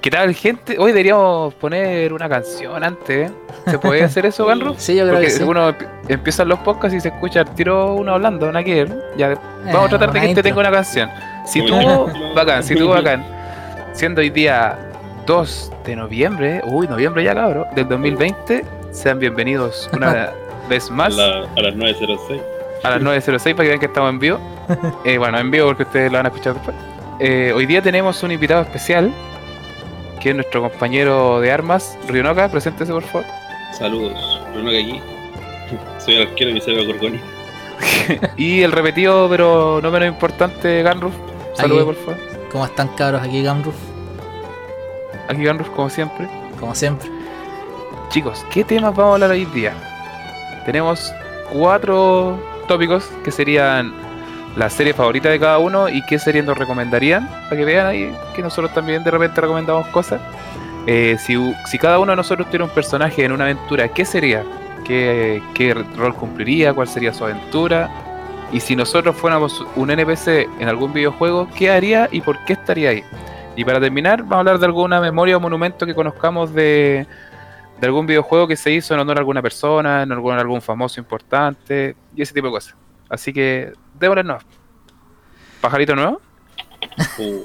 ¿Qué tal, gente? Hoy deberíamos poner una canción antes. ¿eh? ¿Se puede hacer eso, Ganru? Sí, yo creo Porque que sí. uno empi- empiezan los podcasts y se escucha al tiro uno hablando, una que Ya, vamos a tratar de que este tenga una canción. Si bien. bacán, si tú, bacán. Siendo hoy día 2 de noviembre, uy, noviembre ya, cabrón, del 2020, sean bienvenidos una vez A, más la- a las 9.06. a las 9.06 para que vean que estamos en vivo. Eh, bueno, en vivo porque ustedes lo van a escuchar después. Eh, hoy día tenemos un invitado especial, que es nuestro compañero de armas, Rionoka. Preséntese, por favor. Saludos. Que aquí. Soy el arquero de mi selva Gorgoni. Y el repetido, pero no menos importante, Ganruf. Salude, Aquí. por favor. ¿Cómo están cabros aquí, Gamruf? Aquí Ganruf, como siempre. Como siempre. Chicos, ¿qué temas vamos a hablar hoy día? Tenemos cuatro tópicos que serían la serie favorita de cada uno y qué serie nos recomendarían, para que vean ahí que nosotros también de repente recomendamos cosas. Eh, si, si cada uno de nosotros tuviera un personaje en una aventura, ¿qué sería? ¿Qué, qué rol cumpliría? ¿Cuál sería su aventura? Y si nosotros fuéramos un NPC en algún videojuego, ¿qué haría y por qué estaría ahí? Y para terminar, vamos a hablar de alguna memoria o monumento que conozcamos de, de algún videojuego que se hizo en honor a alguna persona, en algún, algún famoso importante y ese tipo de cosas. Así que, démosle no. ¿Pajarito nuevo? Uh,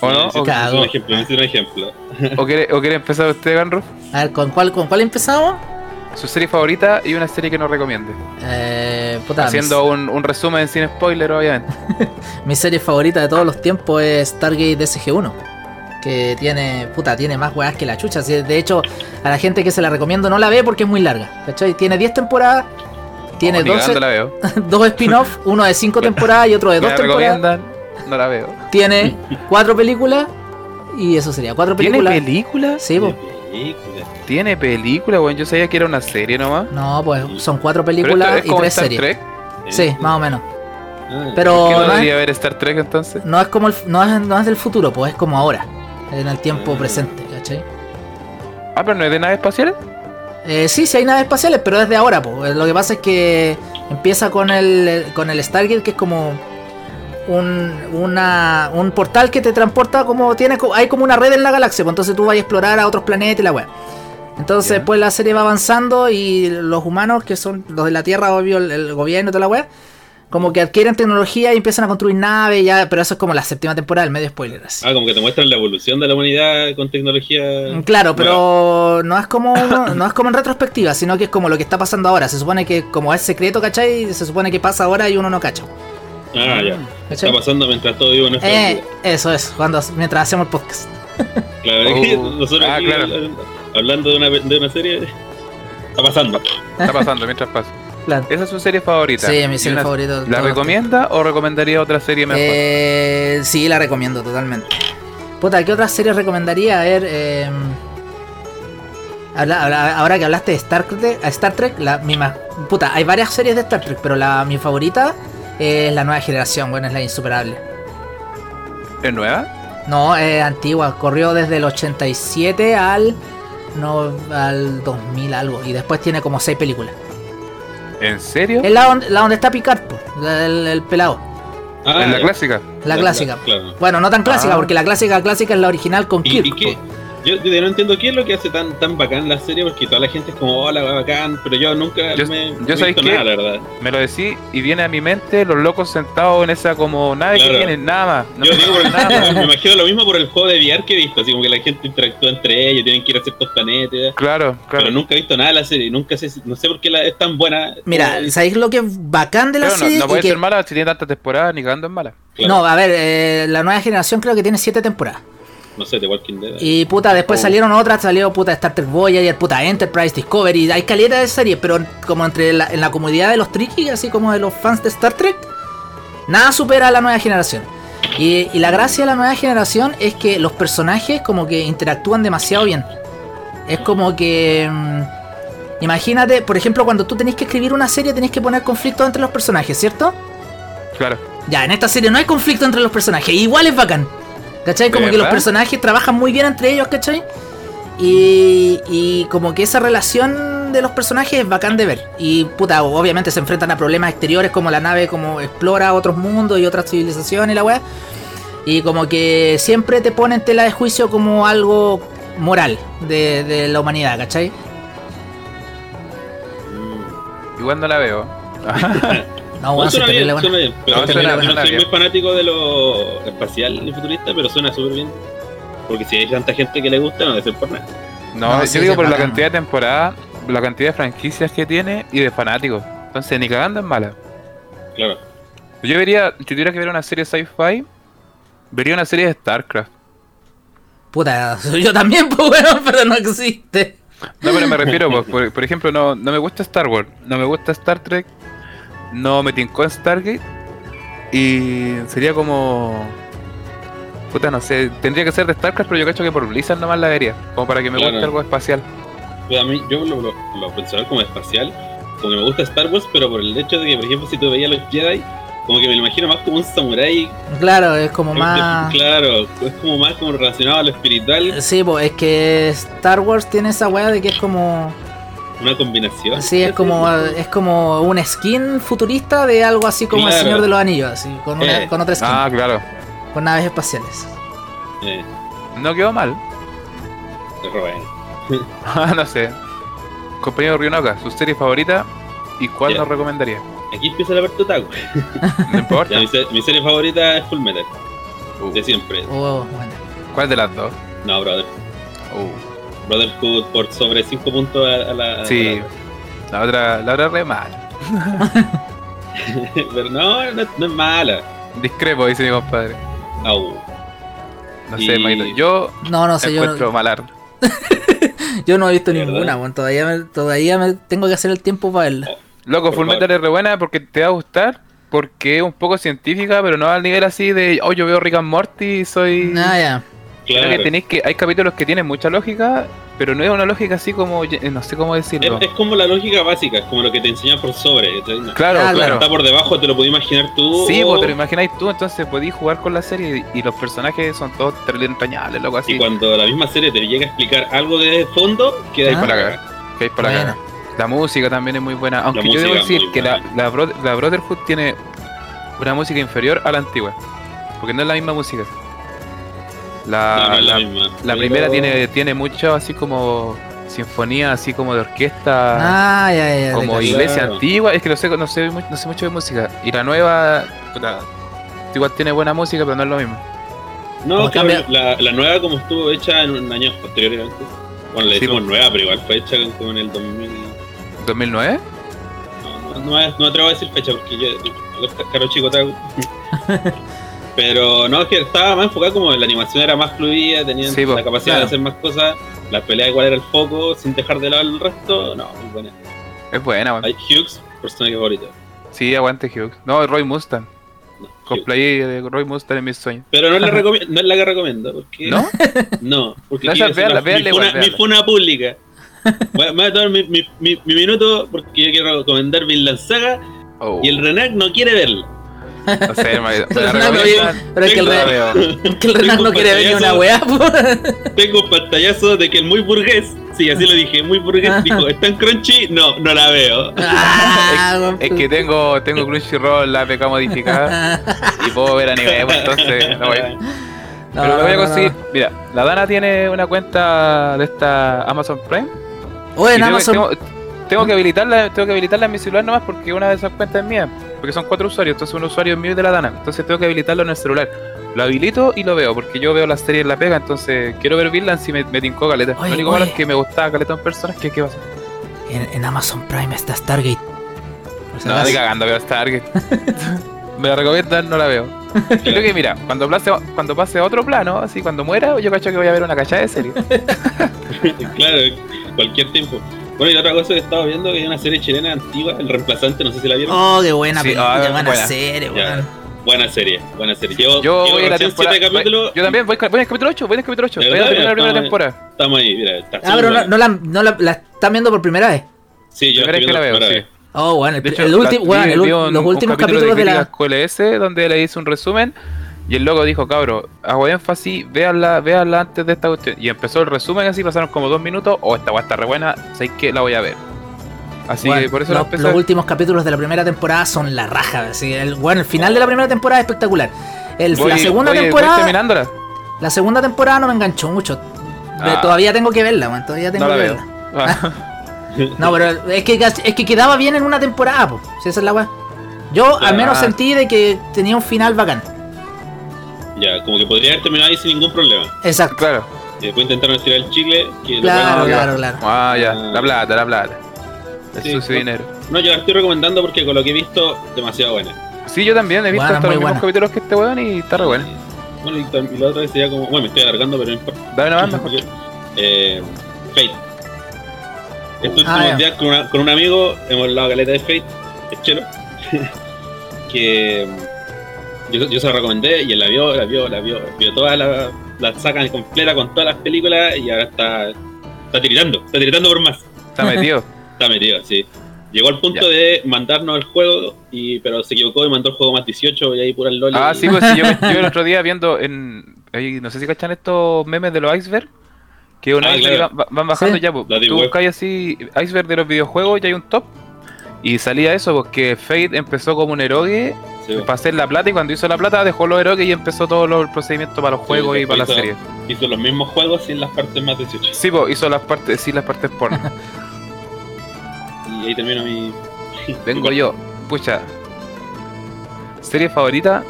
¿O no? ¿O, Cago. un ejemplo, necesito un ejemplo. o quiere, o quiere empezar usted, Ganruf? A ver, ¿con cuál, ¿con cuál empezamos? Su serie favorita y una serie que nos recomiende. Eh, puta, Haciendo un, un resumen sin spoiler, obviamente. mi, serie favorita de todos los tiempos es Stargate SG-1. Que tiene, puta, tiene más weas que la chucha. De hecho, a la gente que se la recomiendo no la ve porque es muy larga. ¿Cachai? Tiene 10 temporadas. Tiene Oh, ni 12, cagando la veo. dos spin-off, uno de 5 temporadas y otro de Me 2 la temporadas. no la veo. Tiene 4 películas y eso sería. 4 ¿Tiene películas. película? Sí. ¿Tiene película? Bueno, yo sabía que era una serie nomás. No, pues son 4 Pero esto películas es y 3 Star series. Trek. Sí, más o menos. Ah, Pero ¿Por qué no debería ver Star Trek entonces? No es como el, no es, no es del futuro, pues es como ahora, en el tiempo Ah. presente, ¿cachai? Ah, pero no es de naves espaciales. Eh, sí, sí hay naves espaciales, pero es de ahora, pues. Lo que pasa es que empieza con el con el Stargate, que es como un, una, un portal que te transporta como tiene hay como una red en la galaxia, pues entonces tú vas a explorar a otros planetas y la weá. Entonces, Ya. pues la serie va avanzando y los humanos, que son los de la Tierra, obvio, el, el gobierno y toda la weá, como que adquieren tecnología y empiezan a construir naves, ya, pero eso es como la séptima temporada, el medio spoiler así. Ah, como que te muestran la evolución de la humanidad con tecnología. Mm, Claro, pero no es como no es como en retrospectiva, sino que es como lo que está pasando ahora. Se supone que como es secreto, ¿cachai? Se supone que pasa ahora y uno no cacha. Ah, ya. ¿cachai? Está pasando mientras todo vivo en nuestra Eh, vida. eso es, cuando mientras hacemos el podcast. Claro, es que Oh. nosotros Ah, aquí claro. habl- hablando de una, de una serie. Está pasando. Está pasando mientras pasa. Esa es su serie favorita. Sí, mi ¿Y serie una- favorita. ¿La recomienda o recomendaría otra serie mejor? Eh, sí, la recomiendo totalmente. Puta, ¿qué otra serie recomendaría? A ver, eh, habla- habla- ahora que hablaste de Star Trek, Star Trek, la misma. Puta, hay varias series de Star Trek, pero la mi favorita es la nueva generación, bueno, es la insuperable. ¿Es nueva? No, es antigua, corrió desde el 87 al, no, al 2000 algo, y después tiene como 6 películas. ¿En serio? Es la donde, la donde está Picard, la- el, el pelado, Ah, ¿En la clásica? la clásica. Claro. Bueno, no tan clásica, Ah. porque la clásica clásica es la original con ¿Y, Kirk. y qué? Yo, yo no entiendo qué es lo que hace tan tan bacán la serie, porque toda la gente es como, hola, bacán, pero yo nunca Yo- me, yo no he ¿sabes visto qué? nada, la verdad. Me lo decís y viene a mi mente los locos sentados en esa como nave que Claro. tienen, nada más. No yo me digo, por el- nada más. me imagino lo mismo por el juego de VR que he visto, así como que la gente interactúa entre ellos, tienen que ir a ciertos planetas, Claro, claro. pero nunca he visto nada de la serie, nunca sé, no sé por qué la, es tan buena. Mira, como- ¿sabéis lo que es bacán de la Pero no, serie? no Y puede que- ser mala si tiene tantas temporadas ni cagando en mala. claro, No, a ver, eh, la nueva generación creo que tiene 7 temporadas. No sé, The Walking Dead. Y puta, después Oh. salieron otras, salió puta Star Trek Voyager, puta Enterprise, Discovery, hay caleta de series, pero como entre la, en la comunidad de los tricky, así como de los fans de Star Trek, nada supera a la nueva generación. Y, y la gracia de la nueva generación es que los personajes como que interactúan demasiado bien. Es como que... mm, imagínate, por ejemplo, cuando tú tenés que escribir una serie tenés que poner conflictos entre los personajes, ¿cierto? Claro. Ya, en esta serie no hay conflicto entre los personajes, igual es bacán. ¿Cachai? ¿De Como que los personajes trabajan muy bien entre ellos, ¿cachai? Y, y como que esa relación de los personajes es bacán de ver. Y puta, obviamente se enfrentan a problemas exteriores como la nave como explora otros mundos y otras civilizaciones y la weá. Y como que siempre te pone en tela de juicio como algo moral de, de la humanidad, ¿cachai? Igual no la veo. No, No, bueno, suena bien, suena bien. Pero No, suena- no soy bien. muy fanático de lo espacial y futurista, pero suena súper bien. Porque si hay tanta gente que le gusta, no debe ser por nada. No, No, yo digo por la cantidad de temporadas, la cantidad de franquicias que tiene y de fanáticos. Entonces, ni cagando es mala. Claro. Yo vería, si tuviera que ver una serie sci-fi, vería una serie de StarCraft. Puta, yo también, pues bueno, pero no existe. No, pero me refiero, pues, por, por ejemplo, no, no me gusta Star Wars, no me gusta Star Trek, no me tincó en Stargate y sería como... Puta, no sé, tendría que ser de StarCraft, pero yo cacho que por Blizzard nomás la vería, como para que me Claro. guste algo espacial. Pero a mí, yo lo, lo, lo personal como espacial, como que me gusta Star Wars, pero por el hecho de que, por ejemplo, si tú veías los Jedi, como que me lo imagino más como un samurái. Claro, es como más. Claro, es como más como relacionado a lo espiritual, Sí, pues es que Star Wars tiene esa weá de que es como. Una combinación. Sí, es como es como un skin futurista de algo así como el. Señor de los Anillos, así, con, una, Eh. con otra skin, Ah, claro. con naves espaciales. Eh, No quedó mal. es bueno. Ah, no sé. Compañero Rionoka, su serie favorita y cuál nos recomendaría. Aquí empieza la parte otaku. No importa. Ya, mi, se- mi serie favorita es Full Metal, Uh, de siempre. Oh, bueno. ¿Cuál de las dos? No, brother. Uh, Brotherhood por sobre 5 puntos a, a la. a sí. la- La otra, la otra re mal. Pero no, no, no es mala. Discrepo, dice mi compadre. Au. No sé, Maito. Yo No, no sé, yo, no- malar. yo no he visto ninguna, bueno, todavía me, todavía me tengo que hacer el tiempo para verla. Loco, Por Full favor. Metal es re buena porque te va a gustar. Porque es un poco científica, pero no al nivel así de, oh, yo veo Rick and Morty y soy... Ah, ya. Creo Claro. que tenéis que... Hay capítulos que tienen mucha lógica, pero no es una lógica así como... eh, No sé cómo decirlo. es como la lógica básica, es como lo que te enseñan por sobre. No. Claro, Ah, claro. claro. Está por debajo, te lo podías imaginar tú. Sí, o- vos te lo imagináis tú, entonces podéis jugar con la serie y, y los personajes son todos entrañables, loco, así. Y cuando la misma serie te llega a explicar algo de fondo, queda ahí Ah. para Para cagar. para Bueno. cagar. La música también es muy buena, aunque yo debo decir que la, buena. la, Bro- la Brotherhood tiene una música inferior a la antigua, porque no es la misma música. La, no, no la, Pero- primera tiene, tiene mucho así como sinfonía, así como de orquesta, Ah, ya, ya. ya, como iglesia Claro. antigua, es que no sé, no sé, no sé mucho de música. Y la nueva, igual tiene buena música, pero no es lo mismo. No, cambia- la, la nueva como estuvo hecha en años posteriores. Bueno, le decimos nueva, pero igual fue hecha como en el 2000. ¿2009? No, no, me- no me atrevo a decir fecha porque yo, yo caro chico. Pero no, es que estaba más enfocada como la animación era más fluida, tenían Sí, po, la capacidad claro. de hacer más cosas, la pelea igual era el foco, sin dejar de lado el resto, no, muy buena. Es buena, weón. Hay Hughes, personaje favorito. Sí, aguante Hughes. No, Roy Mustang. No. Cosplay de Roy Mustang en mis sueños. Pero no, la no es la que recomiendo, porque... ¿No? No, porque No, quiero mi, igual, funa, mi funa pública. Voy a, voy a tomar mi, mi, mi, mi minuto porque yo quiero recomendar Vinland Saga Oh, y el Renac no quiere verla. No sé, me, me la Pero no, recomiendan. Pero es que el, veo. que el Renac Tengo no quiere ver ni una pantallazo. weá. Tengo un pantallazo de que el muy burgués, sí, así lo dije, muy burgués, dijo, ¿está en Crunchy? No, no la veo. Ah, Es que tengo, tengo Crunchyroll, la APK modificada y puedo ver anime, pues, entonces no voy. No, Pero lo voy a no, no. conseguir. Mira, la Dana tiene una cuenta de esta Amazon Prime. Oye, y en tengo, Amazon. tengo- tengo que habilitarla, tengo que habilitarla en mi celular nomás porque una de esas cuentas es mía. Porque son cuatro usuarios, entonces un usuario es mío y de la Dana. Entonces tengo que habilitarlo en el celular. Lo habilito y lo veo, porque yo veo la serie en la pega, entonces quiero ver Vinland si me, me tincó caleta. Oye, lo único malo es que me gustaba caleta en personas, que qué pasa? En, en Amazon Prime está Stargate. No, de cagando, veo Stargate. me la recomiendan, no la veo. Creo que mira, cuando pase, cuando pase a otro plano, así cuando muera, yo cacho que voy a ver una cachada de serie. claro, cualquier tiempo. Bueno, y la otra cosa que estaba viendo que hay una serie chilena antigua, El Reemplazante, no sé si la vieron. Oh, qué buena Sí, película, ah, qué buena, buena. serie, weón. Buena serie, buena serie. Llevo, Yo llevo voy a la temporada. Yo también voy, voy en el capítulo 8, voy en el capítulo 8. ¿De Voy a la primera temporada. Estamos ahí, mira. Está Ah, pero no, no la, no la, la están viendo por primera vez. Sí, yo que la viendo veo, por sí. Oh, bueno, el, hecho, el la- último, weón, vi- el vi ul- un- los últimos capítulo capítulos de la. Donde le hice un resumen y el loco dijo, cabro, hago énfasis, véanla, véanla antes de esta cuestión. Y empezó el resumen así, pasaron como dos minutos, oh, esta weá está re buena, sé que la voy a ver. Así Bueno, que por eso lo- empecé. los últimos capítulos de la primera temporada son la raja. Así, el, bueno, el final de la primera temporada es espectacular. El, Voy- la segunda voy- voy temporada. terminándola. La segunda temporada no me enganchó mucho. Ah. Todavía tengo que verla, man, Todavía tengo No la que veo. verla. Ah, No, pero es que, es que quedaba bien en una temporada, po. Si esa es la weá. Yo al menos Ah. sentí de que tenía un final bacán. Ya, como que podría haber terminado ahí sin ningún problema. Exacto. claro. Y después intentaron estirar el chicle. Que Claro, claro, claro. Ah, ya. La plata, la plata. El Sí, sucio no. dinero. No, yo la estoy recomendando porque con lo que he visto, demasiado buena. Sí, yo también he visto Buena, hasta los mismos buena. capítulos que este weón y está re bueno. Bueno, y, la otra vez sería como. Bueno, me estoy alargando, pero no importa. Dale nomás mejor. Eh, Fate. Estos últimos Ah, ya. días con, una- con un amigo hemos hablado caleta de Fate, el chelo. que yo, yo se la recomendé y él la vio, la vio, la vio, vio toda la, la saga completa con todas las películas y ahora está, está tiritando, está tiritando por más. Está metido. Está metido, sí. Llegó al punto Ya. de mandarnos el juego, y pero se equivocó y mandó el juego más 18 y ahí pura el LOL. Ah, y- sí, pues sí, yo, yo el otro día viendo en. ahí, no sé si cachan estos memes de los iceberg. Que un Ah, iceberg claro. van bajando Sí. ya, pues. Tú buscáis así iceberg de los videojuegos y hay un top. Y salía eso, porque Fate empezó como un erogue sí, para hacer la plata y cuando hizo la plata dejó los erogues y empezó todo los- el procedimiento para los juegos y para la serie. hizo los mismos juegos sin las partes más 18. Sí, pues hizo las partes, sí, las partes porno. Y ahí termina mi. Vengo yo, pucha. Serie favorita.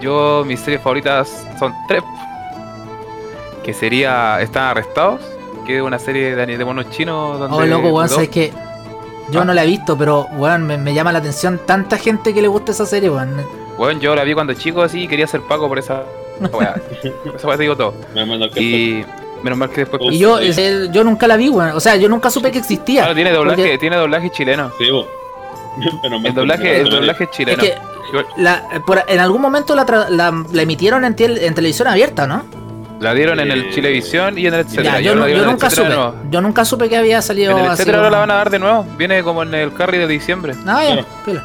Yo, mis series favoritas son tres. Que sería Están Arrestados. Que es una serie de, de monos chinos. Donde Oh, loco, weón, sabes que yo Ah. no la he visto, pero weón, me, me llama la atención tanta gente que le gusta esa serie, weón. Weón, yo la vi cuando chico así y quería ser Paco por esa weá. esa weá te digo todo. Y menos mal que después. Y yo, eh, yo nunca la vi, weón. O sea, yo nunca supe que existía. Claro, tiene doblaje, porque tiene doblaje chileno. Sí, El doblaje, el doblaje es Es chileno. que la, por- en algún momento la, tra- la, la emitieron en, tel- en televisión abierta, ¿no? La dieron en el Chilevisión y en el etcétera. Yo, no- yo nunca etcétera supe. Yo nunca supe que había salido En el así. etcétera ahora la van a dar de nuevo. Viene como en el carry de diciembre. Ah, ya, pila.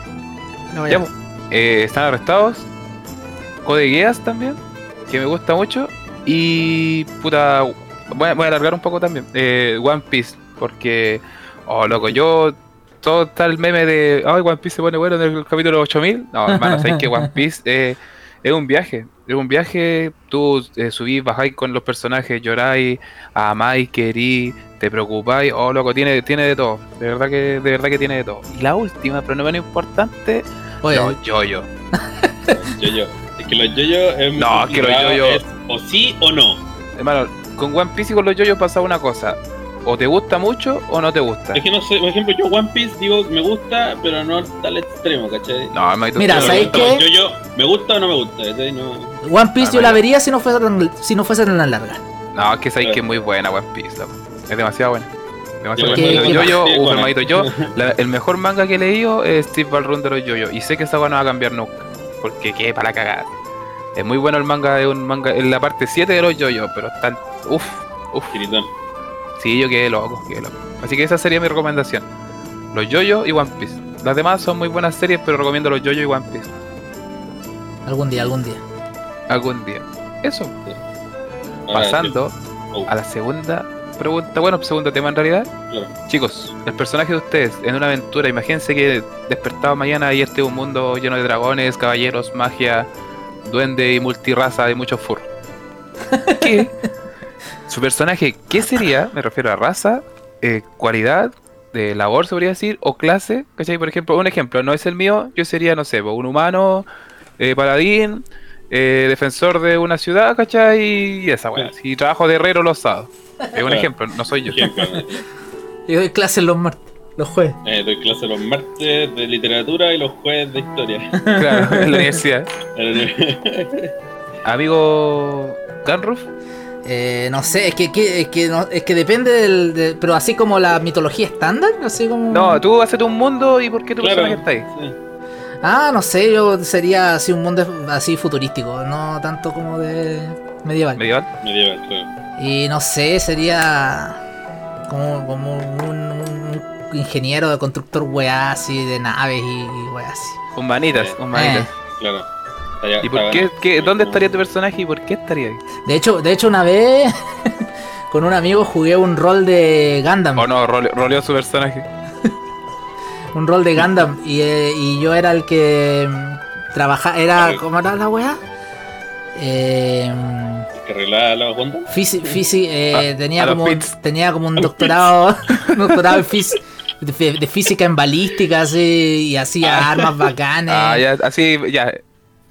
No, Ya, ya. pues, eh, están arrestados. Code Geass también, que me gusta mucho. Y puta, voy a, voy a alargar un poco también. Eh, One Piece, porque, oh loco, yo. Todo está el meme de, ay, One Piece se pone bueno en el capítulo 8000. No, hermano, sabes que One Piece eh, es un viaje. Es un viaje, tú eh, subís, bajáis con los personajes, lloráis, amáis, querís, te preocupáis. Oh, loco, tiene, tiene de todo. De verdad que, de verdad que tiene de todo. Y la última, pero no menos importante, Oye, los yoyo. Yo-yo. Es que los yo-yo es No, es que los complicado, yo-yo- es o sí o no. Hermano, con One Piece y con los yoyos pasa una cosa. O te gusta mucho o no te gusta. Es que no sé, por ejemplo, yo One Piece digo me gusta, pero no tal extremo, ¿cachai? No, hermanito, Mira, me ¿sabéis qué? Yo-yo, ¿me gusta o no me gusta? ¿cachai? No. One Piece Ah, yo la vería si no fuese tan, si no fuese tan larga. No, es que sabéis que es muy buena One Piece, loco. Es demasiado buena. Sí, hermanito, yo, la- el mejor manga que he leído es Steve Ballroom de los yoyos. Y sé que esa weá no va a cambiar nunca. Porque qué para cagar. Es muy bueno el manga, es un manga, en la parte 7 de los yoyos, pero están. Uff, uff. Tiritón. Sí, yo quedé loco, quedé loco. Así que esa sería mi recomendación. Los yoyos y One Piece. Las demás son muy buenas series, pero recomiendo los yoyos y One Piece. Algún día, algún día. Algún día. Eso. Ahora, Pasando. Oh, a la segunda pregunta, bueno, segundo tema en realidad. claro. Chicos, el personaje de ustedes en una aventura, imagínense que despertado mañana y este es un mundo lleno de dragones, caballeros, magia, duende y multirraza y muchos furros. ¿Qué? Su personaje, ¿qué sería? Me refiero a raza, eh, cualidad, de labor, se podría decir, o clase. ¿Cachai? Por ejemplo, un ejemplo, no es el mío, yo sería, no sé, pues, un humano, eh, paladín, eh, defensor de una ciudad, ¿cachai? Y esa weá. Si trabajo de herrero los sábados. Es un Claro. ejemplo, no soy yo. Yo doy clases los martes, los jueves. eh, doy clase los martes de literatura y los jueves de historia. Claro, en la universidad. Amigo Danruf, Eh, no sé, es que, que- es que, no- es que depende del. de- pero así como la mitología estándar, así como. no, tú haces un mundo y ¿por qué tu Claro. personaje está ahí? Sí. Ah, no sé, yo sería así un mundo así futurístico, no tanto como de medieval. Medieval. Medieval, claro. Y no sé, sería como, como un, un ingeniero de constructor weá así de naves y, y weá así. Humanitas, Eh. humanitas. Claro. Estaría- ¿Y por qué, dónde estaría tu personaje y por qué estaría ahí? De hecho, de hecho una vez con un amigo jugué un rol de Gundam. O no, role- roleó su personaje. un rol de Gundam y, eh, y yo era el que mm, trabajaba, era, ¿cómo era la weá? Eh, Que arreglaba la Honda. fisi, fisi- eh, A- tenía, a como, tenía como un A doctorado, un doctorado en fis- de, de física en balística así, y hacía Ah. armas bacanes. Ah, ya, así, ya.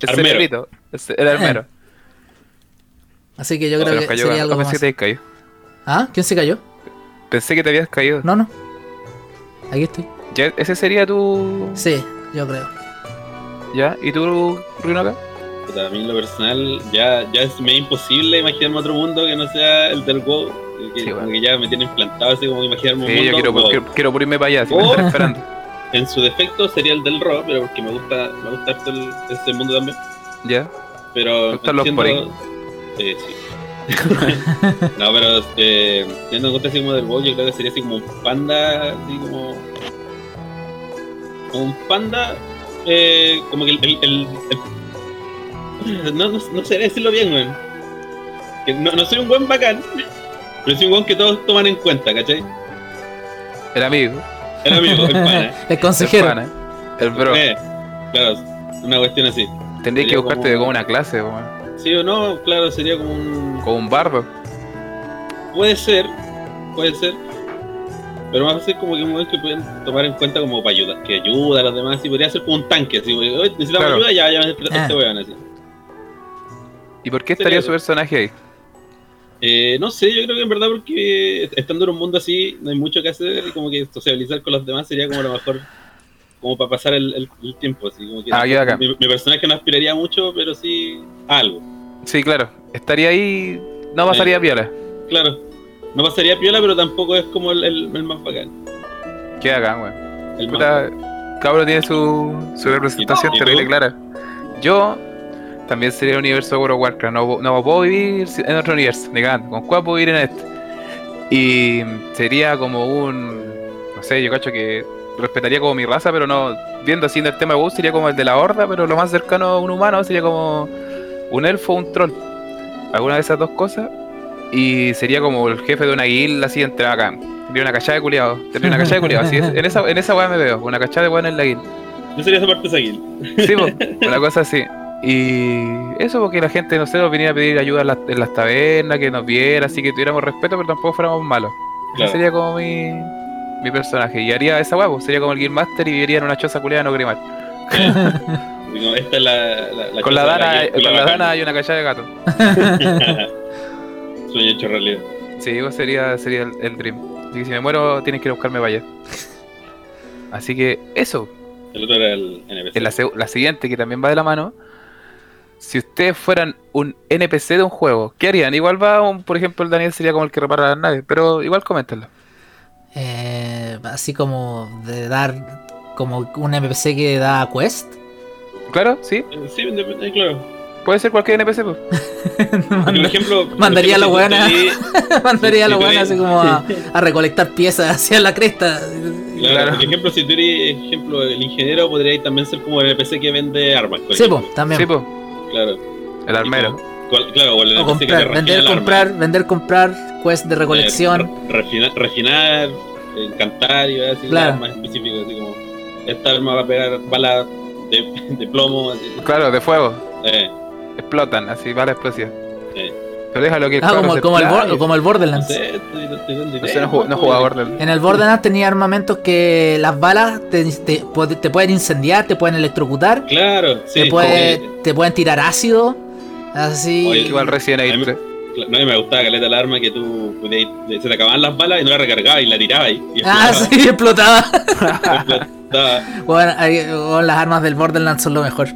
El Armero. cerebrito. ese- El armero. Así que yo creo que cayó. sería algo pensé más. que te habías caído. ¿Ah? ¿Quién se cayó? Pensé que te habías caído. No, no. Aquí estoy. Ya, ese sería tu. Sí, yo creo. ¿Ya? ¿Y tú, Rinoca? Puta, a mí en lo personal ya, ya es medio imposible imaginarme otro mundo que no sea el del WoW. Que, Sí, como bueno. que ya me tiene implantado así como imaginarme un Sí, mundo. yo quiero, WoW. quiero, quiero por irme para allá, si me Oh. están esperando. En su defecto sería el del RO, pero porque me gusta, me gusta el, ese mundo también. ¿Ya? Pero ¿Te gustan los siendo- eh, sí. no, pero eh, teniendo en cuenta así como del WoW, yo creo que sería así como un panda, así como. como un panda, eh, como que el. el, el- el- no, no, no sé decirlo bien, weón. No, no soy un buen bacán, pero soy un buen que todos toman en cuenta, ¿cachai? El amigo. El amigo, el pana. El El consejero. pana, El bro. Eh, claro, una cuestión así. Tendrías que buscarte como- una clase, weón. Sí o no, claro, sería como un. Como un bardo. Puede ser, puede ser. Pero más es como que un momento que pueden tomar en cuenta como para ayudar, que ayuda a los demás, y podría ser como un tanque, así, necesitamos Claro. ayuda, ya, ya, este Ah. weón, así. ¿Y por qué estaría su personaje ahí? Eh, no sé, yo creo que en verdad porque estando en un mundo así, no hay mucho que hacer, y como que socializar con los demás sería como lo mejor, como para pasar el, el- el tiempo, así, como que Ah, qué bacán. mi, mi personaje no aspiraría mucho, pero sí algo. Sí, claro. Estaría ahí. No pasaría piola. Claro, no pasaría piola, pero tampoco es como el, el- más bacán. Qué bacán, weón. El Puta, uno tiene su, su representación terrible clara. Yo también sería el universo de World of Warcraft. No, no puedo vivir en otro universo, ni cagando. ¿Con cuál puedo vivir en este? Y sería como un. No sé, yo cacho que respetaría como mi raza, pero no. Viendo así en el tema de WoW, sería como el de la horda, pero lo más cercano a un humano sería como un elfo o un troll. Alguna de esas dos cosas. Y sería como el jefe de una guilda así entre acá. Tendría una cachada de culiados. Tendría una cachada de culiados. así es- en esa, en esa weá me veo. Una cachada de weá en la guilda. Yo sería esa parte Saguil. Sí, po, una cosa así. Y eso porque la gente, no sé, nos venía a pedir ayuda en las, en las tabernas, que nos viera, así que tuviéramos respeto, pero tampoco fuéramos malos. Ese Claro. sería como mi, mi personaje. Y haría esa huevo, sería como el Guild Master y viviría en una choza culiada no grimar. Esta es la, la, la Con la dana, con la dana hay una cachada de gato. Sueño hecho realidad. Sí, pues sería, sería el, el dream. Así que si me muero, tienes que ir a buscarme allá. Así que eso, El otro era el NPC. en la, seg- la siguiente que también va de la mano. Si ustedes fueran un NPC de un juego, ¿qué harían? Igual va, un, por ejemplo, el Daniel sería como el que repara las naves, pero igual coméntenlo. Eh, así como de dar como un NPC que da quest. ¿Claro? ¿Sí? Eh, Sí, claro. Puede ser cualquier NPC, pues. Por ejemplo, Mandaría a la buena. Mandaría a bueno sí. así como a, a recolectar piezas hacia la cresta. Claro, Claro. por ejemplo, si tú eres ejemplo, el ingeniero, podría también ser como el NPC que vende armas. Sí, pues, también. Sí, pues. Claro. El armero. Cual- claro, o el o NPC que te comprar, vender, el arma. comprar, vender, comprar, quest de recolección. Eh, re- refinar, refinar, encantar y así Claro. más específico, así como esta arma va a pegar balas de, de plomo, así. Claro, de fuego. Eh, Explotan, así va la explosión. eh. Pero déjalo que el Ah, como, el, como el No Borderlands. sé, estoy, estoy dando No sé, no, ju- no jugaba Borderlands. En el Borderlands tenía armamentos que las balas te, te, pu- te pueden incendiar, te pueden electrocutar, Claro, sí. te, puede- te pueden tirar ácido. Así. Oye, Igual Resident A mí Evil me- 3. que- No, me gustaba caleta el arma que tú se te acababan las balas y no la recargabas y la tirabas y, y ah, sí, explotaba. Explotaba. Bueno, ahí- bueno, las armas del Borderlands son lo mejor.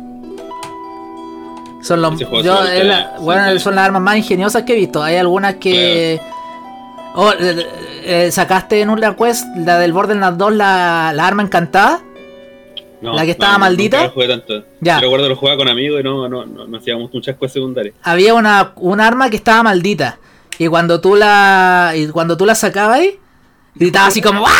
Son los, yo, es la- bueno, son las armas más ingeniosas que he visto. Hay algunas que. Oh, eh, eh, sacaste en una quest, la del Borderlands 2, la, la arma encantada. No, ¿La que estaba no, maldita? Jugué tanto. Ya. Yo recuerdo lo jugaba con amigos y no, no, hacíamos muchas cosas secundarias. Había una, un arma que estaba maldita. Y cuando tú la. Y cuando tú la sacabas ahí, gritaba así como. ¡Ah!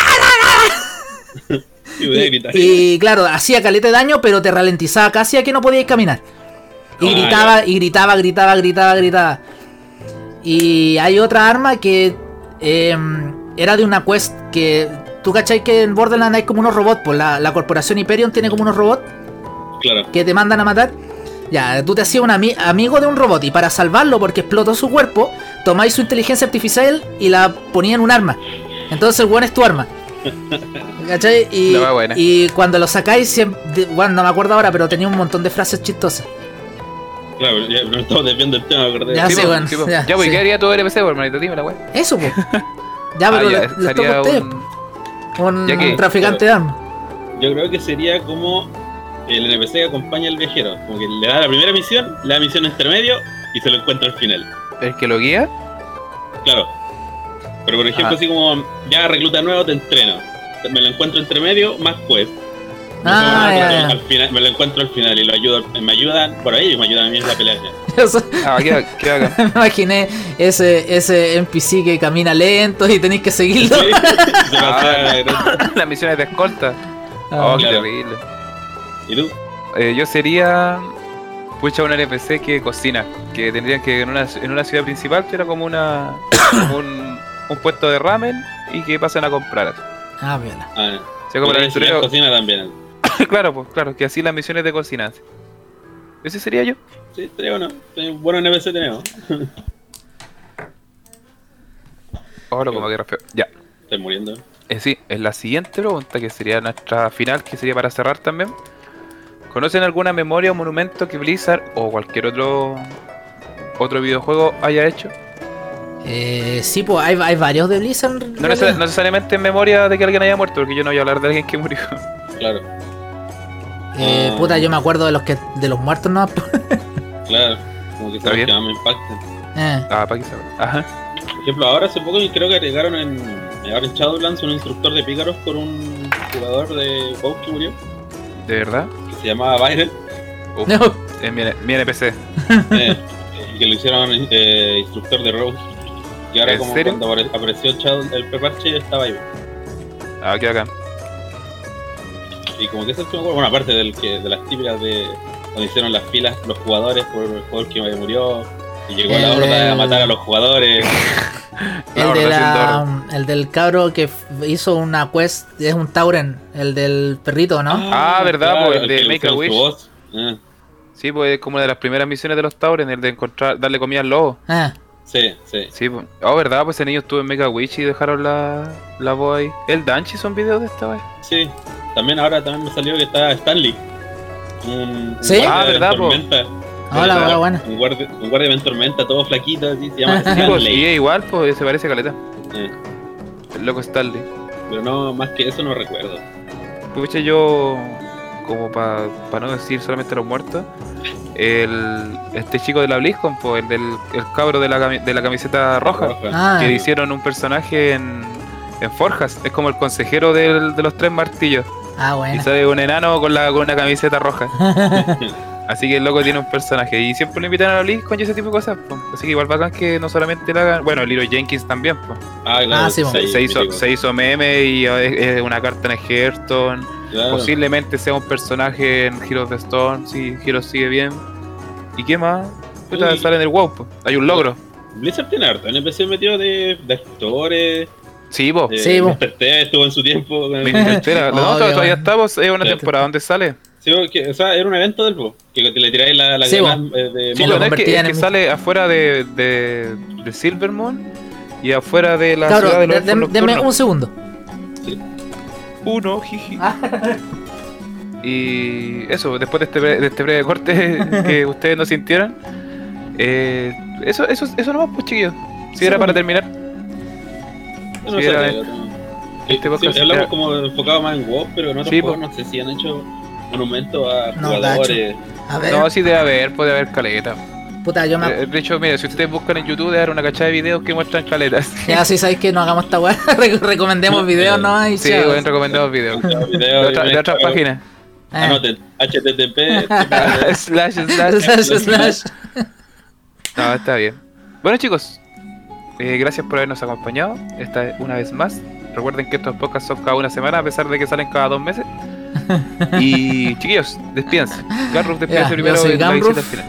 Y. Y, y, claro, hacía caleta de daño, pero te ralentizaba casi a que no podías caminar. Y gritaba, y gritaba, gritaba, gritaba, gritaba. Y hay otra arma que em, era de una quest que tú cachai que en Borderlands hay como unos robots, pues la, la corporación Hyperion tiene como unos robots Claro. que te mandan a matar. Ya, tú te hacías un ami- amigo de un robot y para salvarlo porque explotó su cuerpo, tomáis su inteligencia artificial y la ponía en un arma. Entonces el weón es tu arma. ¿Cachai? Y, y cuando lo sacáis, siem- de- bueno, no me acuerdo ahora, pero tenía un montón de frases chistosas. Claro, ya no estamos desviando el tema, ¿verdad? Ya Sí, sé, bueno, sí, ya, Ya, pues, sí. ¿qué haría tu NPC, por hermanito? Dime la weá. Eso, pues. Ya, pero Ah, ya, le- toca a ustedes. un- Un, Ya que- un traficante de armas. Yo creo que sería como el NPC que acompaña al viajero. Como que le da la primera misión, le da misión intermedio y se lo encuentra al final. ¿El que lo guía? Claro. Pero por ejemplo, Ah. así como ya recluta nuevo, te entreno. Me lo encuentro entre medio, más pues. Ah, ya, ya. Al final, me lo encuentro al final y lo ayudo, me ayudan, por ahí me ayudan a mí en la pelea. Ah, qué, qué haga. me imaginé ese, ese NPC que camina lento y tenéis que seguirlo. Sí, se Ah, Las misiones de escolta. Ah, Oh, qué claro. terrible. ¿Y tú? Eh, yo sería. Pucha, un NPC que cocina. Que tendrían que en una, en una ciudad principal que era como una. como un, un puesto de ramen y que pasen a comprar. Ah, viola. Ah, sea, como el aventurero. cocina también. claro, pues claro, que así las misiones de cocina. Ese sería yo. Sí, estaría bueno. Sí, Bueno NPC tenemos. Ahora como que re feo. Ya. Estoy muriendo. Eh, sí, es la siguiente pregunta, que sería nuestra final, que sería para cerrar también. ¿Conocen alguna memoria o monumento que Blizzard o cualquier otro otro videojuego haya hecho? Eh, sí, pues hay, hay varios de Blizzard. No, neces- no necesariamente en memoria de que alguien haya muerto, porque yo no voy a hablar de alguien que murió. Claro, Eh, Ah. puta, yo me acuerdo de los que de los muertos, ¿no? claro. Como que Está bien. me impactan. Eh, Ah, para que sepa. Ajá. Por ejemplo, ahora hace poco creo que agregaron en, ahora en Shadowlands un instructor de pícaros por un jugador de WoW que murió, ¿De verdad? que se llamaba Byron, Uf, no. es mi, mi NPC. eh, que lo hicieron eh, instructor de Rogue. Y ahora ¿En como serio? cuando apare- apareció Shadow, el preparche estaba ahí. Ah, qué bacán. Y como que eso es como, bueno, aparte del que, de las típicas de cuando hicieron las filas los jugadores por el jugador que murió, y llegó la El- horda a matar a los jugadores. El, de la, el del cabro que hizo una quest, es un Tauren, el del perrito, ¿no? Ah, ¿verdad? Pues, el de Make a Wish. Ah, Sí, pues es como una de las primeras misiones de los Tauren, el de encontrar, darle comida al lobo. Ah, sí, sí. Sí, pues. Oh, ¿verdad? Pues ese niño estuvo en Mega Witch y dejaron la, la voz ahí. El Danchi son videos de esta vez. Sí, también ahora también me salió que está Stanley. Un, un ¿Sí? guardia Ah, de ¿verdad? Tormenta. Hola, Sí, hola, buena. Un guardia, un guardia de tormenta, todo flaquito, así, se llama Sí, pues, y Stanley. es igual, pues se parece a Caleta. Eh, El loco Stanley. pero no, más que eso no recuerdo. Pucha, yo, como para no decir solamente los muertos, el, este chico de la BlizzCon, pues, el del el cabro de la, cami- de la camiseta roja, Ah, que hicieron un personaje en, en Forjas, es como el consejero del- de los tres martillos, ah, y bueno. sale un enano con, la, con una camiseta roja. Así que el loco tiene un personaje y siempre lo invitan a la BlizzCon y ese tipo de cosas. pues. Así que igual bacán que no solamente le hagan. Bueno, Lilo Jenkins también. pues. Ah, claro. Ah, sí, Se, hizo, se hizo meme y es, es una carta en Hearthstone. Claro. Posiblemente sea un personaje en Heroes of the Storm, si Heroes sigue bien. ¿Y qué más? Puta, sale en el WoW, po. hay un logro. Blizzard tiene harto NPC metido de, de actores. Sí, vos. De, Sí. T estuvo en su tiempo. no, Obvio. todavía estamos, es una temporada, ¿dónde sale? Sí, o sea, era un evento del po, que le le tiráis la, la Sí, eh, de Sí, lo es que, es que en- sale afuera de, de, de Silvermoon y afuera de la Cabro, ciudad de los de- deme un segundo. Uno, jiji. Y eso, después de este, bre- de este breve corte que ustedes no sintieron, eh, eso, eso, eso nomás, pues chiquillos. Si Sí, era para bueno. terminar. No Sí, sé, era- eh, este sí, hablamos era- como enfocado más en WoW, pero en otros Sí, juegos po. no sé si han hecho monumentos a No, jugadores. A ver, No, sí debe haber, puede haber caleta. Puta, yo me. Eh, De hecho, mira, si ustedes buscan en YouTube, haber una cachada de videos que muestran caletas. Ya si sabéis que no hagamos esta weá, Re- recomendemos videos, ¿no? Y Sí, chao. buen recomendados videos. De, Videos, otra- de otras páginas. Eh. Anoten, http. slash, slash. Slash, slash. No, está bien. Bueno, chicos, eh, gracias por habernos acompañado. Esta una vez más. Recuerden que estos podcasts son cada una semana, a pesar de que salen cada dos meses. Y chiquillos, despídense. Garruf, despídense primero de la visita al final.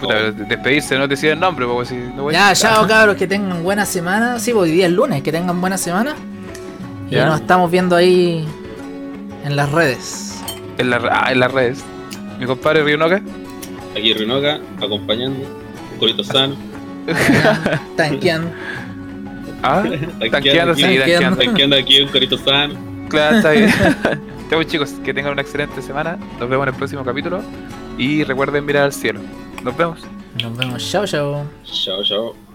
Puta, despedirse no te decía el nombre, porque si no voy Ya, chao cabros, que tengan buena semana. Sí, porque hoy día es lunes, que tengan buena semana. Y Ya. nos estamos viendo ahí en las redes. En, la, ah, en las redes. Mi compadre Rionoka. Aquí Rinoca, acompañando. Un corito sano. Tanqueando. Ah, tanqueando, sí, Tanqueando. tanqueando. Tanqueando aquí un corito sano. Claro, está bien. Chau chicos, que tengan una excelente semana. Nos vemos en el próximo capítulo. Y recuerden mirar al cielo. Nos vemos. Nos vemos, chao, chao. Chao, chao.